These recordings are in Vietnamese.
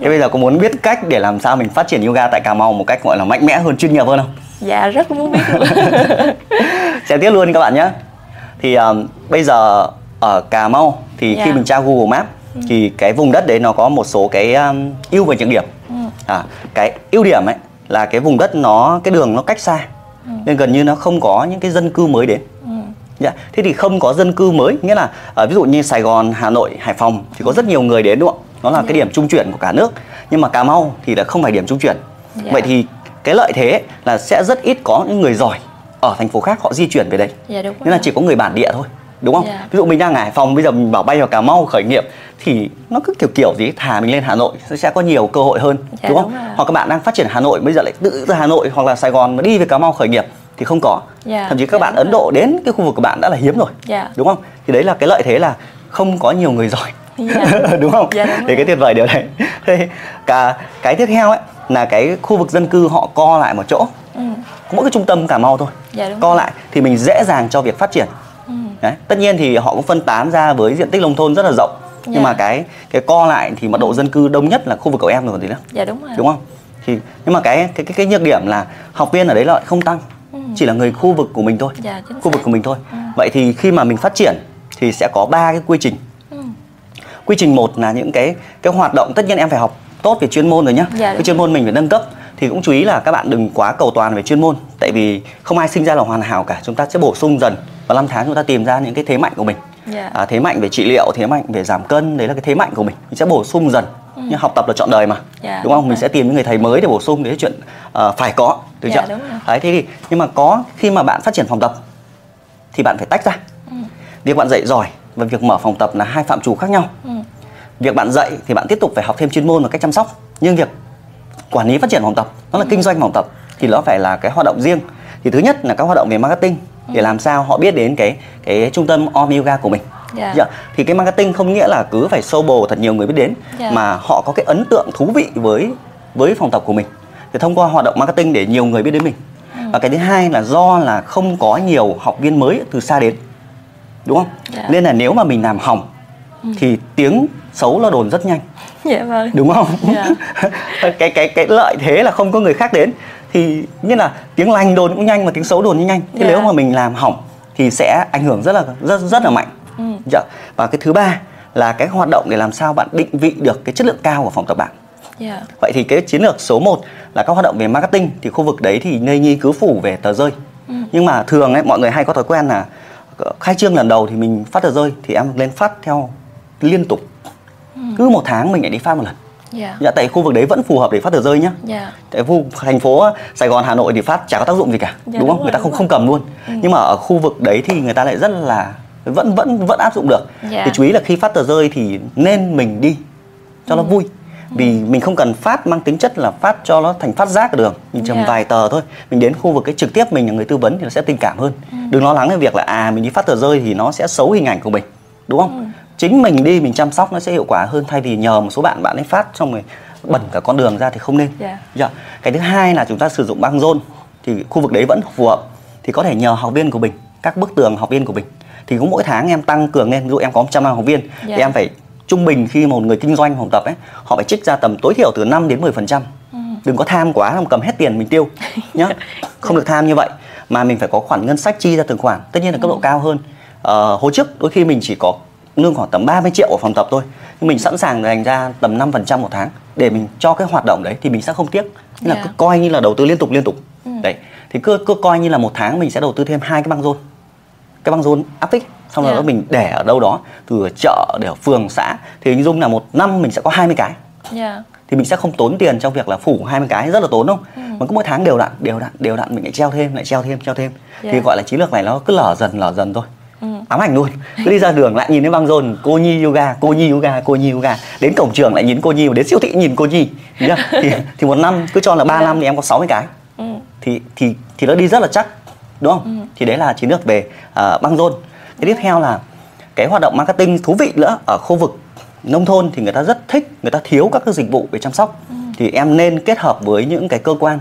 Thế bây giờ có muốn biết cách để làm sao mình phát triển yoga tại Cà Mau một cách gọi là mạnh mẽ hơn, chuyên nghiệp hơn không? Dạ rất muốn biết. Sẽ tiếp luôn các bạn nhé. Thì um, bây giờ ở Cà Mau thì Dạ. khi mình tra Google Maps thì cái vùng đất đấy nó có một số cái um, ưu và nhược điểm. Ừ. À, cái ưu điểm ấy là cái vùng đất nó cái đường nó cách xa nên gần như nó không có những cái dân cư mới đến. Ừ. Dạ. Thế thì không có dân cư mới nghĩa là ở ví dụ như Sài Gòn, Hà Nội, Hải Phòng thì có rất nhiều người đến đúng không? Nó là cái điểm trung chuyển của cả nước. Nhưng mà Cà Mau thì là không phải điểm trung chuyển. Dạ. Vậy thì cái lợi thế là sẽ rất ít có những người giỏi ở thành phố khác họ di chuyển về đây. Dạ đúng Nên là chỉ có người bản địa thôi. Đúng không? Dạ. Ví dụ mình đang ở Hải Phòng bây giờ mình bảo bay vào Cà Mau khởi nghiệp thì nó cứ kiểu kiểu gì thà mình lên Hà Nội sẽ có nhiều cơ hội hơn Dạ, đúng không? đúng rồi. Hoặc các bạn đang phát triển Hà Nội bây giờ lại tự từ Hà Nội hoặc là Sài Gòn mà đi về Cà Mau khởi nghiệp thì không có. Dạ, Thậm chí các dạ, bạn Ấn. Độ đến cái khu vực của bạn đã là hiếm rồi. Dạ. Đúng không? Thì đấy là cái lợi thế là không có nhiều người giỏi. Dạ. đúng không? Dạ, đúng thì rồi. cái tuyệt vời điều đấy. Thế cả cái tiếp theo ấy là cái khu vực dân cư họ co lại một chỗ. Ừ. Mỗi cái trung tâm Cà Mau thôi. Dạ, đúng co rồi. lại thì mình dễ dàng cho việc phát triển. Ừ. Đấy. Tất nhiên thì họ cũng phân tán ra với diện tích nông thôn rất là rộng. Nhưng Dạ. mà cái cái co lại thì mật độ dân cư đông nhất là khu vực của em rồi còn gì nữa. Dạ đúng rồi. Đúng không? Thì nhưng mà cái cái cái, cái nhược điểm là học viên ở đấy lại không tăng. Chỉ là người khu vực của mình thôi. Ừ. Dạ, khu vực của mình thôi. Vậy thì khi mà mình phát triển thì sẽ có ba cái quy trình. Ừ. Quy trình một là những cái cái hoạt động tất nhiên em phải học tốt về chuyên môn rồi nhá. Dạ, cái chuyên môn mình phải nâng cấp thì cũng chú ý là các bạn đừng quá cầu toàn về chuyên môn tại vì không ai sinh ra là hoàn hảo cả. Chúng ta sẽ bổ sung dần và năm tháng chúng ta tìm ra những cái thế mạnh của mình. Dạ. À, thế mạnh về trị liệu, thế mạnh về giảm cân, đấy là cái thế mạnh của mình. Mình sẽ bổ sung dần. Nhưng học tập là chọn đời mà. Ừ. Dạ, đúng không? đúng Mình rồi. sẽ tìm những người thầy mới để bổ sung đấy là chuyện ờ, phải có, được Dạ, chưa? đúng rồi. Đấy thế thì nhưng mà có khi mà bạn phát triển phòng tập thì bạn phải tách ra. Ừ. Việc bạn dạy giỏi và việc mở phòng tập là hai phạm trù khác nhau. Ừ. Việc bạn dạy thì bạn tiếp tục phải học thêm chuyên môn và cách chăm sóc. Nhưng việc quản lý phát triển phòng tập, nó Ừ. là kinh doanh phòng tập thì nó phải là cái hoạt động riêng. Thì thứ nhất là các hoạt động về marketing để Ừ. làm sao họ biết đến cái cái trung tâm Om Yoga của mình. Dạ. Dạ. Thì cái marketing không nghĩa là cứ phải sâu bồ thật nhiều người biết đến Dạ. mà họ có cái ấn tượng thú vị với với phòng tập của mình. Thì thông qua hoạt động marketing để nhiều người biết đến mình. Ừ. Và cái thứ hai là do là không có nhiều học viên mới từ xa đến. Đúng không? Dạ. Nên là nếu mà mình làm hỏng thì tiếng xấu là đồn rất nhanh Dạ vâng. đúng không Dạ. cái cái cái lợi thế là không có người khác đến thì như là tiếng lành đồn cũng nhanh mà tiếng xấu đồn cũng nhanh thế Dạ. nếu mà mình làm hỏng thì sẽ ảnh hưởng rất là rất rất là mạnh Ừ. dạ. và cái thứ ba là cái hoạt động để làm sao bạn định vị được cái chất lượng cao của phòng tập bạn Dạ. vậy thì cái chiến lược số 1 là các hoạt động về marketing thì khu vực đấy thì Nê Nhi cứ phủ về tờ rơi Ừ. nhưng mà thường ấy mọi người hay có thói quen là ờ, khai trương lần đầu thì mình phát tờ rơi thì em lên phát theo liên tục cứ một tháng mình lại đi phát một lần Dạ. Dạ, tại khu vực đấy vẫn phù hợp để phát tờ rơi nhá. Dạ. Tại khu thành phố Sài Gòn, Hà Nội thì phát chả có tác dụng gì cả, Dạ, đúng đúng không? rồi, người ta không rồi. không cầm luôn. Ừ. Nhưng mà ở khu vực đấy thì người ta lại rất là vẫn vẫn vẫn áp dụng được. Dạ. Thì chú ý là khi phát tờ rơi thì nên mình đi cho Ừ. nó vui. Vì mình không cần phát mang tính chất là phát cho nó thành phát giác ở đường Mình trầm Dạ. vài tờ thôi Mình đến khu vực cái trực tiếp mình là người tư vấn thì nó sẽ tình cảm hơn Ừ. Đừng lo lắng về việc là à mình đi phát tờ rơi thì nó sẽ xấu hình ảnh của mình Đúng không? Ừ. Chính mình đi mình chăm sóc nó sẽ hiệu quả hơn Thay vì nhờ một số bạn bạn ấy phát xong rồi bẩn cả con đường ra thì không nên Dạ. Dạ. Cái thứ hai là chúng ta sử dụng băng rôn thì khu vực đấy vẫn phù hợp thì có thể nhờ học viên của mình các bức tường học viên của mình thì cũng mỗi tháng em tăng cường lên ví dụ em có 100 học viên Dạ. thì em phải trung bình khi một người kinh doanh phòng tập ấy họ phải trích ra tầm tối thiểu từ 5 đến 10 phần trăm Ừ. đừng có tham quá không cầm hết tiền mình tiêu nhá không được tham như vậy mà mình phải có khoản ngân sách chi ra từng khoản tất nhiên là cấp độ cao hơn ờ, hồi trước đôi khi mình chỉ có lương khoảng tầm 30 triệu ở phòng tập thôi. Nhưng mình sẵn sàng dành ra tầm 5% một tháng để mình cho cái hoạt động đấy thì mình sẽ không tiếc. Nên là cứ coi như là đầu tư liên tục liên tục. Ừ. đấy. Thì cứ, cứ coi như là một tháng mình sẽ đầu tư thêm hai cái băng rôn. Cái băng rôn áp tích xong rồi đó mình để ở đâu đó từ chợ để ở phường xã. Thì hình dung là một năm mình sẽ có 20 cái. Dạ. thì mình sẽ không tốn tiền trong việc là phủ 20 cái rất là tốn không Ừ. mà cứ mỗi tháng đều đặn đều đặn đều đặn mình lại treo thêm lại treo thêm treo thêm. Thì Dạ. gọi là chiến lược này nó cứ lở dần lở dần thôi Ừ. ám ảnh luôn cứ đi ra đường lại nhìn thấy băng rôn cô nhi yoga cô nhi yoga cô nhi yoga đến cổng trường lại nhìn cô nhi đến siêu thị nhìn cô nhi thì thì một năm cứ cho là 3 Dạ. năm thì em có 60 cái Ừ. thì thì thì nó đi rất là chắc đúng không Ừ. thì đấy là chiến lược về à, băng rôn cái tiếp theo là cái hoạt động marketing thú vị nữa ở khu vực nông thôn thì người ta rất thích người ta thiếu các cái dịch vụ về chăm sóc Ừ. thì em nên kết hợp với những cái cơ quan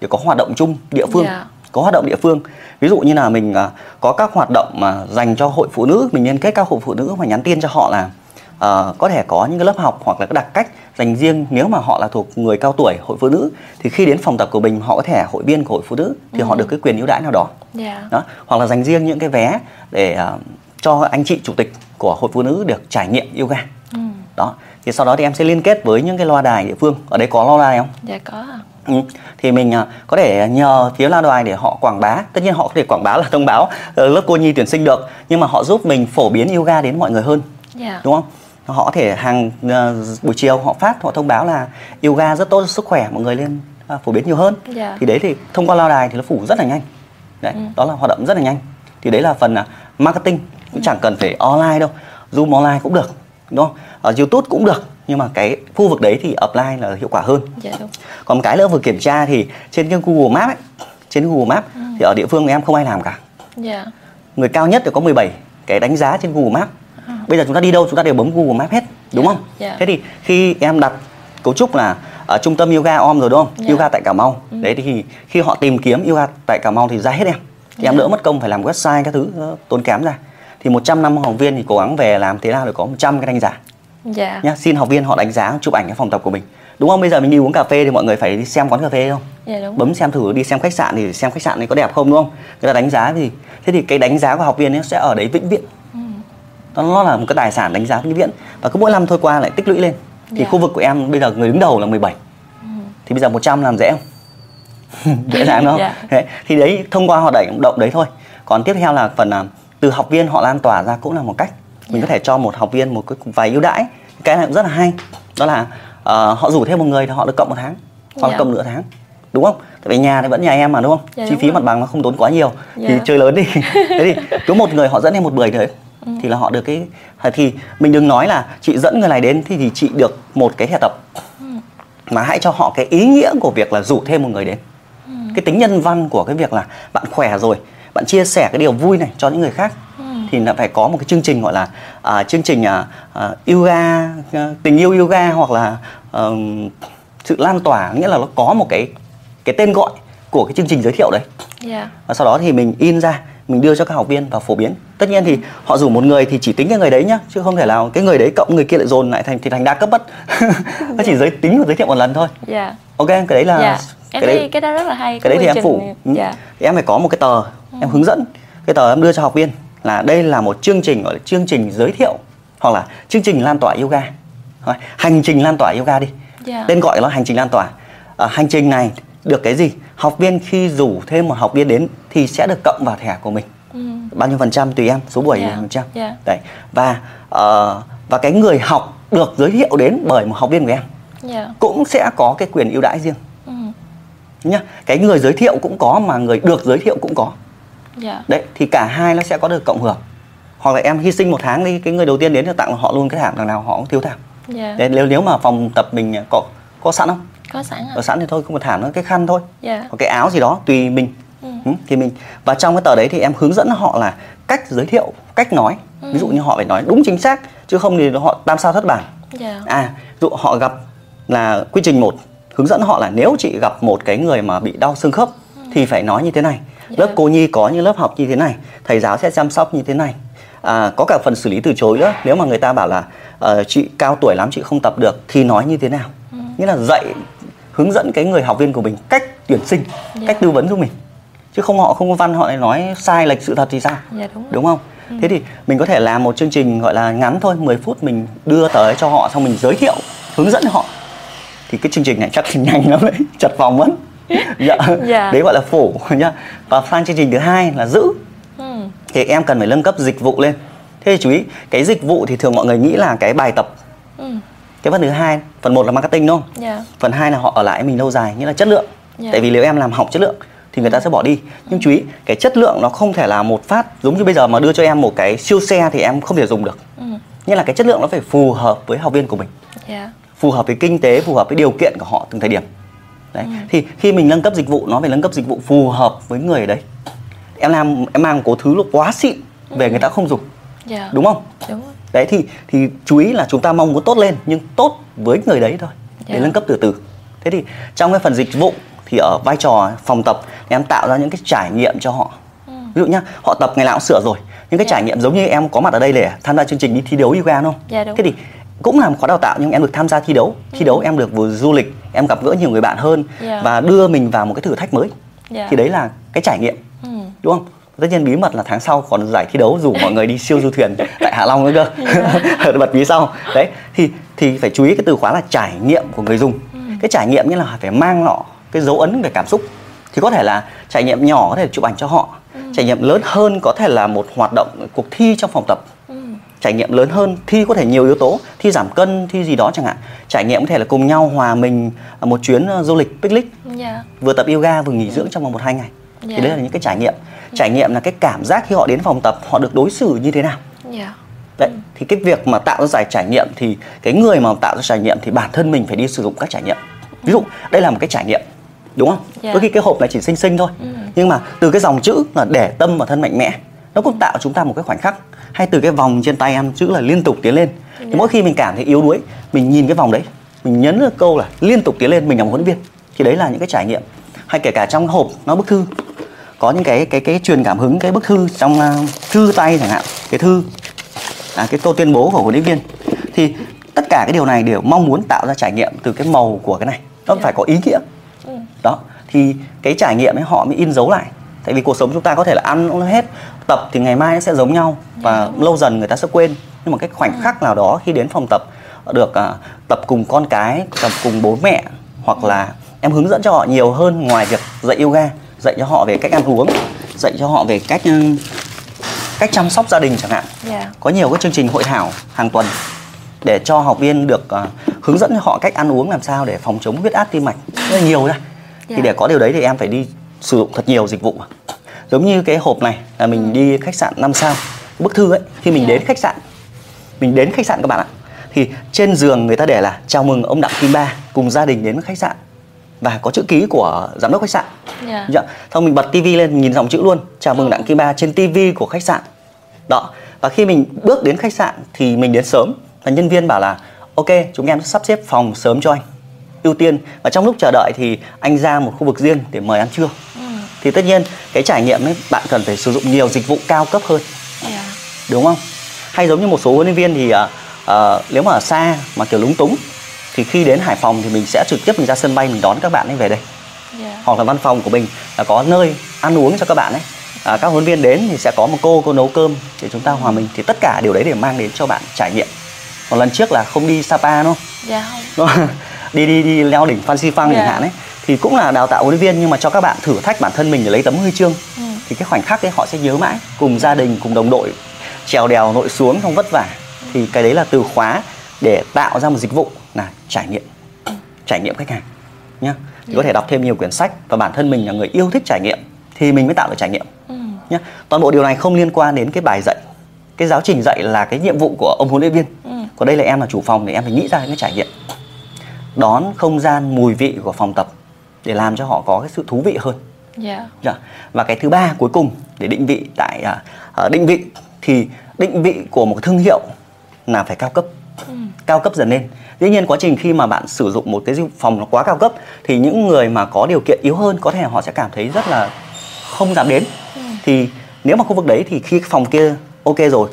để có hoạt động chung địa phương Dạ. Có hoạt động địa phương. Ví dụ như là mình à, có các hoạt động mà dành cho hội phụ nữ mình liên kết các hội phụ nữ và nhắn tin cho họ là ờ, có thể có những cái lớp học hoặc là cái đặc cách dành riêng nếu mà họ là thuộc người cao tuổi hội phụ nữ thì khi đến phòng tập của mình họ có thể hội viên của hội phụ nữ thì họ được cái quyền ưu đãi nào đó. Dạ. Đó hoặc là dành riêng những cái vé để ờ, cho anh chị chủ tịch của hội phụ nữ được trải nghiệm yoga. Ừ. đó thì sau đó thì em sẽ liên kết với những cái loa đài địa phương. Ở đây có loa đài không? Dạ có Ừ. Thì mình à, có thể nhờ phía lao đài để họ quảng bá. Tất nhiên họ có thể quảng bá là thông báo ờ, lớp cô nhi tuyển sinh được Nhưng mà họ giúp mình phổ biến yoga đến mọi người hơn. Dạ. Đúng không? Họ có thể hàng ờ, buổi chiều họ phát, họ thông báo là yoga rất tốt cho sức khỏe Mọi người lên à, phổ biến nhiều hơn. Dạ. Thì đấy thì thông qua lao đài thì nó phủ rất là nhanh. Đấy, đó là hoạt động rất là nhanh. Thì đấy là phần à, marketing. Cũng chẳng cần phải online đâu. Zoom online cũng được Đúng không? Ở YouTube cũng được Nhưng mà cái khu vực đấy thì apply là hiệu quả hơn dạ đúng còn cái nữa vừa kiểm tra thì trên cái Google Maps ấy, trên Google Maps thì ở địa phương em không ai làm cả. dạ Người cao nhất thì có 17 cái đánh giá trên Google Maps. Bây giờ chúng ta đi đâu chúng ta đều bấm Google Maps hết, đúng Dạ, không? dạ. Thế thì khi em đặt cấu trúc là ở trung tâm yoga om rồi đúng không? Dạ. Yoga tại Cà Mau. Đấy thì khi họ tìm kiếm yoga tại Cà Mau thì ra hết em. Thì em Dạ. đỡ mất công phải làm website các thứ ờ, tốn kém ra. Thì 100 năm học viên thì cố gắng về làm thế nào để có 100 cái đánh giá dạ nhá. Xin học viên họ đánh giá chụp ảnh cái phòng tập của mình. Đúng không? Bây giờ mình đi uống cà phê thì mọi người phải đi xem quán cà phê không? dạ đúng bấm xem thử đi xem khách sạn thì xem khách sạn này có đẹp không đúng không người ta đánh giá gì thế thì cái đánh giá của học viên ấy sẽ ở đấy vĩnh viễn Ừ. nó nó là một cái tài sản đánh giá vĩnh viễn và cứ mỗi năm thôi qua lại tích lũy lên thì Dạ. khu vực của em bây giờ người đứng đầu là 17 thì bây giờ 100 làm dễ không dễ dàng đúng không Dạ. Thế, thì đấy thông qua hoạt động động đấy thôi còn tiếp theo là phần là từ học viên họ lan tỏa ra cũng là một cách mình Dạ. có thể cho một học viên một cái vài ưu đãi cái này cũng rất là hay đó là ờ, họ rủ thêm một người thì họ được cộng một tháng hoặc là Dạ. cộng nửa tháng đúng không tại vì nhà thì vẫn nhà em mà đúng không Dạ, chi phí rồi. mặt bằng nó không tốn quá nhiều thì Dạ. chơi lớn đi thế thì cứ một người họ dẫn thêm một buổi thôi Ừ. thì là họ được cái thì mình đừng nói là chị dẫn người này đến thì, thì chị được một cái thẻ tập Ừ. mà hãy cho họ cái ý nghĩa của việc là rủ thêm một người đến Ừ. cái tính nhân văn của cái việc là bạn khỏe rồi bạn chia sẻ cái điều vui này cho những người khác. Ừ. thì là phải có một cái chương trình gọi là à, chương trình à, à, yoga à, tình yêu yoga hoặc là ờm, sự lan tỏa. Nghĩa là nó có một cái cái tên gọi của cái chương trình giới thiệu đấy. Dạ. Và sau đó thì mình in ra mình đưa cho các học viên và phổ biến. Tất nhiên thì họ rủ một người thì chỉ tính cái người đấy nhá chứ không thể nào cái người đấy cộng người kia lại dồn lại thành thì thành đa cấp mất. Nó chỉ giới tính và giới thiệu một lần thôi. Dạ. Ok cái đấy là dạ. em cái đấy thấy cái đó rất là hay cái đấy thì em phủ này. Ừ. dạ. Thì em phải có một cái tờ em hướng dẫn cái tờ em đưa cho học viên là đây là một chương trình gọi là chương trình giới thiệu hoặc là chương trình lan tỏa yoga. Hành trình lan tỏa yoga đi. Dạ. tên gọi nó hành trình lan tỏa. À, hành trình này được cái gì? Học viên khi rủ thêm một học viên đến thì sẽ được cộng vào thẻ của mình. Ừ. bao nhiêu phần trăm tùy em số buổi Dạ, là phần trăm. Dạ. đấy. Và ờ, và cái người học được giới thiệu đến bởi một học viên của em dạ. cũng sẽ có cái quyền ưu đãi riêng. Ừ. nhá. Cái người giới thiệu cũng có mà người được giới thiệu cũng có dạ. Đấy thì cả hai nó sẽ có được cộng hưởng. Hoặc là em hy sinh một tháng đi cái người đầu tiên đến thì tặng họ luôn cái thảm đằng nào họ cũng thiếu thảm. Dạ. Đấy, nếu nếu mà phòng tập mình có có sẵn không? Có sẵn có sẵn thì thôi không một thảm nó cái khăn thôi. Dạ. Hoặc cái áo gì đó tùy mình. Ừ. Ừ, thì mình và trong cái tờ đấy thì em hướng dẫn họ là cách giới thiệu cách nói. Ví dụ như họ phải nói đúng chính xác chứ không thì họ tam sao thất bản. Dạ. À dụ họ gặp là quy trình một hướng dẫn họ là nếu chị gặp một cái người mà bị đau xương khớp thì phải nói như thế này. Lớp cô nhi có những lớp học như thế này thầy giáo sẽ chăm sóc như thế này. À, có cả phần xử lý từ chối nữa. Nếu mà người ta bảo là ờ, chị cao tuổi lắm chị không tập được thì nói như thế nào? Nghĩa là dạy hướng dẫn cái người học viên của mình cách tuyển sinh Dạ. cách tư vấn giúp mình. Chứ không họ không có văn họ lại nói sai lệch sự thật thì sao? Dạ đúng rồi. đúng không? Thế thì mình có thể làm một chương trình gọi là ngắn thôi 10 phút mình đưa tới cho họ xong mình giới thiệu hướng dẫn họ. Thì cái chương trình này chắc nhanh lắm đấy chật phòng mất dạ. Dạ. đấy gọi là phổ nhá. Và sang chương trình thứ hai là giữ. Ừ. thì em cần phải nâng cấp dịch vụ lên. Thế thì chú ý cái dịch vụ thì thường mọi người nghĩ là cái bài tập. Ừ. cái phần thứ hai phần một là marketing đúng không? Dạ. Phần hai là họ ở lại mình lâu dài nghĩa là chất lượng. Dạ. tại vì nếu em làm học chất lượng thì người ta sẽ bỏ đi. Nhưng chú ý cái chất lượng nó không thể là một phát giống như bây giờ mà đưa cho em một cái siêu xe thì em không thể dùng được. Ừ. nghĩa là cái chất lượng nó phải phù hợp với học viên của mình. Dạ. Phù hợp với kinh tế phù hợp với điều kiện của họ từng thời điểm đấy. Thì khi mình nâng cấp dịch vụ nó phải nâng cấp dịch vụ phù hợp với người ở đấy. Em làm em mang một cố thứ nó quá xịn về người ta không dùng. Dạ. Đúng không? Đúng rồi. đấy thì thì chú ý là chúng ta mong muốn tốt lên nhưng tốt với người đấy thôi để Dạ. nâng cấp từ từ. Thế thì trong cái phần dịch vụ thì ở vai trò phòng tập em tạo ra những cái trải nghiệm cho họ. Ừ. ví dụ nhá họ tập ngày nào cũng sửa rồi những cái Dạ. trải nghiệm giống như em có mặt ở đây để tham gia chương trình đi thi đấu yoga đúng không? Dạ, đúng. thế thì cũng là một khóa đào tạo nhưng em được tham gia thi đấu. Thi đấu em được vừa du lịch em gặp gỡ nhiều người bạn hơn Dạ. và đưa mình vào một cái thử thách mới Dạ. thì đấy là cái trải nghiệm Ừ. đúng không tất nhiên bí mật là tháng sau còn giải thi đấu rủ mọi người đi siêu du thuyền tại hạ long nữa cơ Dạ. bật mí sau đấy thì thì phải chú ý cái từ khóa là trải nghiệm của người dùng Ừ. cái trải nghiệm nghĩa là phải mang họ cái dấu ấn về cảm xúc thì có thể là trải nghiệm nhỏ có thể chụp ảnh cho họ Ừ. trải nghiệm lớn hơn có thể là một hoạt động cuộc thi trong phòng tập. Trải nghiệm lớn hơn thi có thể nhiều yếu tố thi giảm cân thi gì đó chẳng hạn trải nghiệm có thể là cùng nhau hòa mình ở một chuyến ờ, du lịch picnic Dạ. vừa tập yoga vừa nghỉ dưỡng trong vòng một hai ngày Dạ. thì đấy là những cái trải nghiệm trải nghiệm là cái cảm giác khi họ đến phòng tập họ được đối xử như thế nào Dạ. đấy thì cái việc mà tạo ra giải trải nghiệm thì cái người mà tạo ra trải nghiệm thì bản thân mình phải đi sử dụng các trải nghiệm ví dụ đây là một cái trải nghiệm đúng không Dạ. đôi khi cái hộp này chỉ xinh xinh thôi Ừ. nhưng mà từ cái dòng chữ là để tâm và thân mạnh mẽ nó cũng tạo chúng ta một cái khoảnh khắc hay từ cái vòng trên tay em chữ là liên tục tiến lên. Thì Dạ. mỗi khi mình cảm thấy yếu đuối mình nhìn cái vòng đấy mình nhấn cái câu là liên tục tiến lên mình là một huấn luyện viên. Thì đấy là những cái trải nghiệm. Hay kể cả trong hộp nó bức thư. Có những cái cái cái truyền cảm hứng cái bức thư trong uh, thư tay chẳng hạn cái thư à, cái câu tuyên bố của huấn luyện viên. Thì tất cả cái điều này đều mong muốn tạo ra trải nghiệm từ cái màu của cái này. Nó phải có ý nghĩa. Ừ. đó. Thì cái trải nghiệm ấy họ mới in dấu lại. Tại vì cuộc sống chúng ta có thể là ăn nó hết tập thì ngày mai nó sẽ giống nhau và lâu dần người ta sẽ quên. Nhưng mà cái khoảnh khắc nào đó khi đến phòng tập được à, tập cùng con cái tập cùng bố mẹ hoặc là em hướng dẫn cho họ nhiều hơn ngoài việc dạy yoga dạy cho họ về cách ăn uống dạy cho họ về cách cách chăm sóc gia đình chẳng hạn. Dạ. có nhiều cái chương trình hội thảo hàng tuần để cho học viên được ờ, hướng dẫn cho họ cách ăn uống làm sao để phòng chống huyết áp tim mạch. Rất là nhiều ra Dạ. thì để có điều đấy thì em phải đi sử dụng thật nhiều dịch vụ giống như cái hộp này là mình đi khách sạn 5 sao cái bức thư ấy khi mình Dạ. đến khách sạn. Mình đến khách sạn các bạn ạ. Thì trên giường người ta để là chào mừng ông đặng kim ba cùng gia đình đến khách sạn. Và có chữ ký của giám đốc khách sạn. Dạ. Dạ. Xong mình bật tivi lên nhìn dòng chữ luôn chào mừng đặng kim ba trên tivi của khách sạn. Đó. Và khi mình bước đến khách sạn thì mình đến sớm. Và nhân viên bảo là ok chúng em sắp xếp phòng sớm cho anh. Ưu tiên. Và trong lúc chờ đợi thì anh ra một khu vực riêng để mời ăn trưa. Ừ. thì tất nhiên cái trải nghiệm ấy bạn cần phải sử dụng nhiều dịch vụ cao cấp hơn Dạ. đúng không hay giống như một số huấn luyện viên thì à, à, nếu mà ở xa mà kiểu lúng túng thì khi đến Hải Phòng thì mình sẽ trực tiếp mình ra sân bay mình đón các bạn ấy về đây Dạ. hoặc là văn phòng của mình là có nơi ăn uống cho các bạn ấy à, các huấn luyện viên đến thì sẽ có một cô cô nấu cơm để chúng ta hòa mình thì tất cả điều đấy để mang đến cho bạn trải nghiệm còn lần trước là không đi Sapa đúng không Dạ. Đúng không? đi đi đi leo đỉnh Phan Xipang Dạ. chẳng hạn ấy thì cũng là đào tạo huấn luyện viên nhưng mà cho các bạn thử thách bản thân mình để lấy tấm huy chương. Ừ. thì cái khoảnh khắc đấy họ sẽ nhớ mãi cùng gia đình cùng đồng đội trèo đèo nội xuống không vất vả. Thì cái đấy là từ khóa để tạo ra một dịch vụ là trải nghiệm trải nghiệm khách hàng nhá. Thì có thể đọc thêm nhiều quyển sách và bản thân mình là người yêu thích trải nghiệm thì mình mới tạo được trải nghiệm Ừ. nhá. Toàn bộ điều này không liên quan đến cái bài dạy. Cái giáo trình dạy là cái nhiệm vụ của ông huấn luyện viên. Ừ. còn đây là em là chủ phòng thì em phải nghĩ ra những cái trải nghiệm. Đón không gian mùi vị của phòng tập để làm cho họ có cái sự thú vị hơn Dạ. Dạ. Và cái thứ ba cuối cùng để định vị tại à, định vị thì định vị của một thương hiệu là phải cao cấp. Ừ. Cao cấp dần lên. Dĩ nhiên quá trình khi mà bạn sử dụng một cái phòng nó quá cao cấp thì những người mà có điều kiện yếu hơn có thể họ sẽ cảm thấy rất là không dám đến. Thì nếu mà khu vực đấy thì khi cái phòng kia ok rồi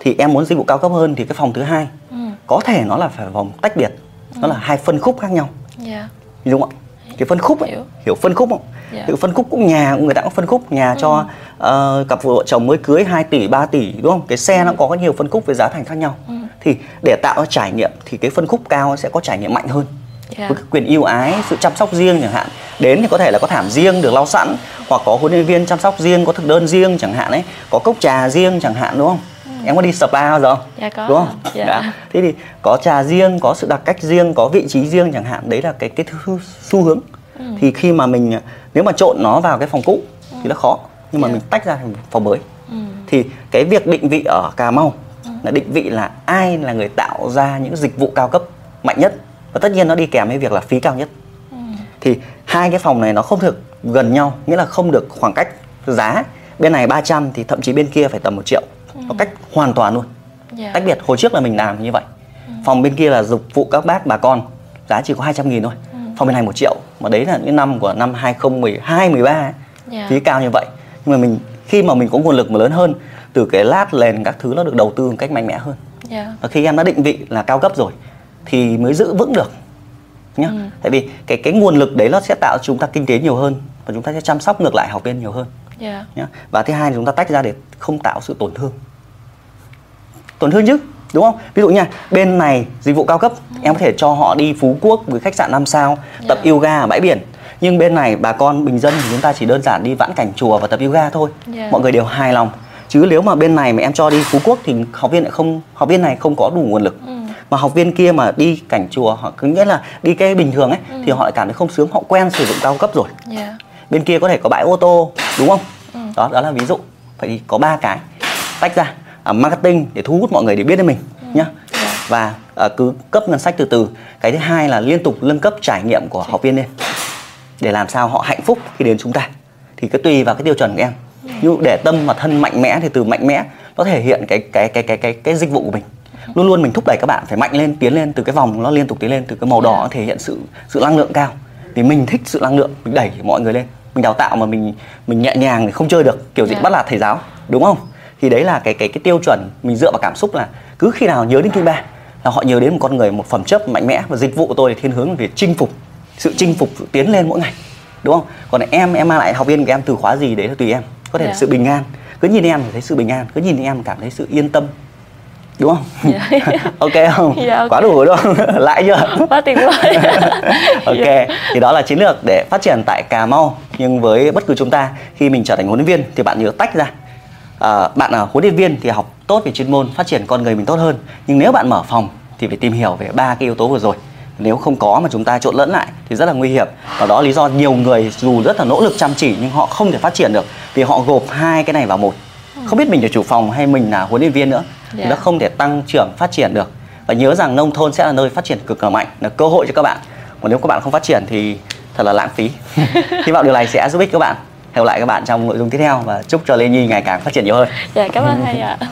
thì em muốn dịch vụ cao cấp hơn thì cái phòng thứ hai Ừ. có thể nó là phải phòng tách biệt. Nó là hai phân khúc khác nhau Dạ. đúng không ạ cái phân khúc ấy, hiểu. Hiểu. phân khúc không Dạ. cái phân khúc cũng nhà người ta cũng phân khúc nhà cho ờ, cặp vợ chồng mới cưới 2 tỷ 3 tỷ đúng không cái xe nó có nhiều phân khúc với giá thành khác nhau Ừ. thì để tạo ra trải nghiệm thì cái phân khúc cao sẽ có trải nghiệm mạnh hơn Dạ. với quyền yêu ái sự chăm sóc riêng chẳng hạn đến thì có thể là có thảm riêng được lau sẵn hoặc có huấn luyện viên chăm sóc riêng có thực đơn riêng chẳng hạn ấy có cốc trà riêng chẳng hạn đúng không em có đi spa bao giờ không Ừ. Dạ có. đúng không Dạ. Đã. thế thì có trà riêng có sự đặc cách riêng có vị trí riêng chẳng hạn đấy là cái cái thứ xu hướng Ừ. thì khi mà mình nếu mà trộn nó vào cái phòng cũ thì nó khó nhưng mà Dạ. mình tách ra thành phòng mới Ừ. thì cái việc định vị ở Cà Mau là định vị là ai là người tạo ra những dịch vụ cao cấp mạnh nhất và tất nhiên nó đi kèm với việc là phí cao nhất Ừ. thì hai cái phòng này nó không được gần nhau nghĩa là không được khoảng cách giá bên này 300 thì thậm chí bên kia phải tầm một triệu nó cách hoàn toàn luôn. Dạ. tách biệt hồi trước là mình làm như vậy. Phòng bên kia là dịch vụ các bác bà con giá chỉ có 200 nghìn thôi. Phòng bên này một triệu mà đấy là những năm của năm 2012 13 Dạ. phí cao như vậy. Nhưng mà mình khi mà mình có nguồn lực mà lớn hơn từ cái lát nền các thứ nó được đầu tư một cách mạnh mẽ hơn. Dạ. Và khi em đã định vị là cao cấp rồi thì mới giữ vững được. Nhá. Ừ. tại vì cái cái nguồn lực đấy nó sẽ tạo chúng ta kinh tế nhiều hơn và chúng ta sẽ chăm sóc ngược lại học viên nhiều hơn dạ. Nhá. Và thứ hai là chúng ta tách ra để không tạo sự tổn thương. Tổn thương chứ đúng không? Ví dụ nha bên này dịch vụ cao cấp em có thể cho họ đi phú quốc với khách sạn 5 sao tập Dạ. yoga ở bãi biển. Nhưng bên này bà con bình dân thì chúng ta chỉ đơn giản đi vãn cảnh chùa và tập yoga thôi. Dạ. mọi người đều hài lòng. Chứ nếu mà bên này mà em cho đi phú quốc thì học viên lại không học viên này không có đủ nguồn lực. Ừ. mà học viên kia mà đi cảnh chùa họ cứ nghĩa là đi cái bình thường ấy thì họ lại cảm thấy không sướng họ quen sử dụng cao cấp rồi. Dạ bên kia có thể có bãi ô tô đúng không? Ừ. đó đó là ví dụ. Thì có ba cái. Tách ra à, marketing để thu hút mọi người để biết đến mình nhá. Dạ. và à, cứ cấp ngân sách từ từ. Cái thứ hai là liên tục nâng cấp trải nghiệm của học viên lên để làm sao họ hạnh phúc khi đến chúng ta. Thì cứ tùy vào cái tiêu chuẩn của em. Ví dụ để tâm và thân mạnh mẽ thì từ mạnh mẽ nó thể hiện cái cái cái cái cái cái dịch vụ của mình. Luôn luôn mình thúc đẩy các bạn phải mạnh lên tiến lên từ cái vòng nó liên tục tiến lên từ cái màu đỏ nó thể hiện sự sự năng lượng cao. Vì mình thích sự năng lượng mình đẩy mọi người lên mình đào tạo mà mình mình nhẹ nhàng thì không chơi được kiểu gì Dạ. bắt nạt thầy giáo đúng không thì đấy là cái cái cái tiêu chuẩn mình dựa vào cảm xúc là cứ khi nào nhớ đến kinh ba là họ nhớ đến một con người một phẩm chất mạnh mẽ và dịch vụ của tôi thì thiên hướng về chinh phục sự chinh phục sự tiến lên mỗi ngày đúng không còn em em mang lại học viên của em từ khóa gì đấy là tùy em có thể là Dạ. sự bình an cứ nhìn em thấy sự bình an cứ nhìn em cảm thấy sự yên tâm đúng không? Dạ. ok không? Dạ, ok. quá đủ đúng không? Lại chưa? Quá tuyệt vời. Ok thì đó là chiến lược để phát triển tại Cà Mau. Nhưng với bất cứ chúng ta khi mình trở thành huấn luyện viên thì bạn nhớ tách ra. À, bạn là huấn luyện viên thì học tốt về chuyên môn phát triển con người mình tốt hơn. Nhưng nếu bạn mở phòng thì phải tìm hiểu về ba cái yếu tố vừa rồi. Nếu không có mà chúng ta trộn lẫn lại thì rất là nguy hiểm. Và đó là lý do nhiều người dù rất là nỗ lực chăm chỉ nhưng họ không thể phát triển được vì họ gộp hai cái này vào một không biết mình là chủ phòng hay mình là huấn luyện viên nữa thì Dạ. nó không thể tăng trưởng phát triển được. Và nhớ rằng nông thôn sẽ là nơi phát triển cực là mạnh là cơ hội cho các bạn. Còn nếu các bạn không phát triển thì thật là lãng phí. Hy vọng điều này sẽ giúp ích các bạn. Hẹn gặp lại các bạn trong nội dung tiếp theo và chúc cho Lê Nhi ngày càng phát triển nhiều hơn. Dạ cảm ơn thầy ạ